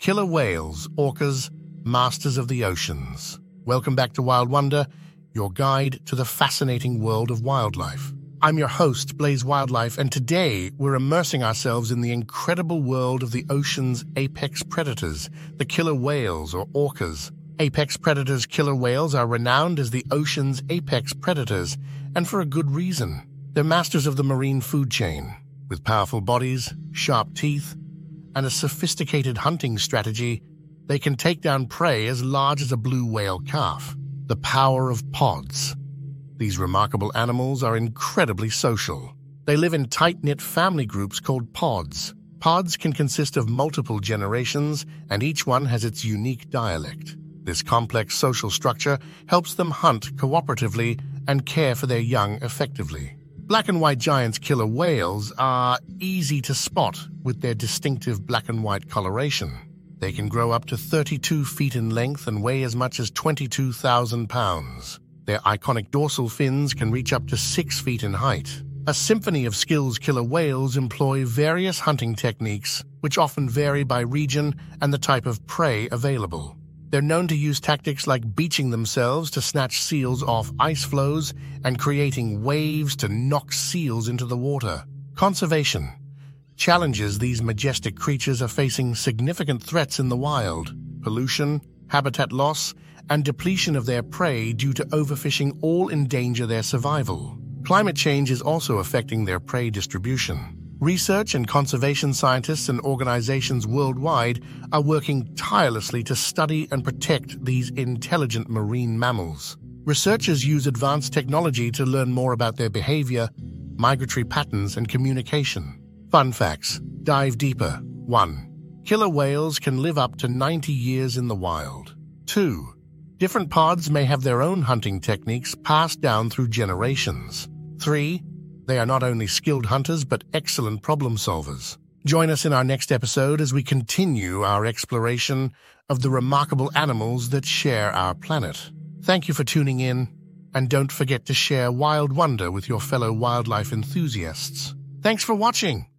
Killer whales, orcas, masters of the oceans. Welcome back to Wild Wonder, your guide to the fascinating world of wildlife. I'm your host, Blaze Wildlife, and today we're immersing ourselves in the incredible world of the ocean's apex predators, the killer whales or orcas. Apex predators killer whales are renowned as the ocean's apex predators, and for a good reason. They're masters of the marine food chain. With powerful bodies, sharp teeth, and a sophisticated hunting strategy, they can take down prey as large as a blue whale calf. The power of pods. These remarkable animals are incredibly social. They live in tight-knit family groups called pods. Pods can consist of multiple generations, and each one has its unique dialect. This complex social structure helps them hunt cooperatively and care for their young effectively. Black and white giants killer whales are easy to spot with their distinctive black and white coloration. They can grow up to 32 feet in length and weigh as much as 22,000 pounds. Their iconic dorsal fins can reach up to 6 feet in height. A symphony of skills killer whales employ various hunting techniques, which often vary by region and the type of prey available. They're known to use tactics like beaching themselves to snatch seals off ice floes and creating waves to knock seals into the water. Conservation challenges these majestic creatures are facing significant threats in the wild. Pollution, habitat loss, and depletion of their prey due to overfishing all endanger their survival. Climate change is also affecting their prey distribution. Research and conservation scientists and organizations worldwide are working tirelessly to study and protect these intelligent marine mammals. Researchers use advanced technology to learn more about their behavior, migratory patterns, and communication. Fun facts. Dive deeper. 1. Killer whales can live up to 90 years in the wild. 2. Different pods may have their own hunting techniques passed down through generations. 3. They are not only skilled hunters, but excellent problem solvers. Join us in our next episode as we continue our exploration of the remarkable animals that share our planet. Thank you for tuning in, and don't forget to share Wild Wonder with your fellow wildlife enthusiasts. Thanks for watching.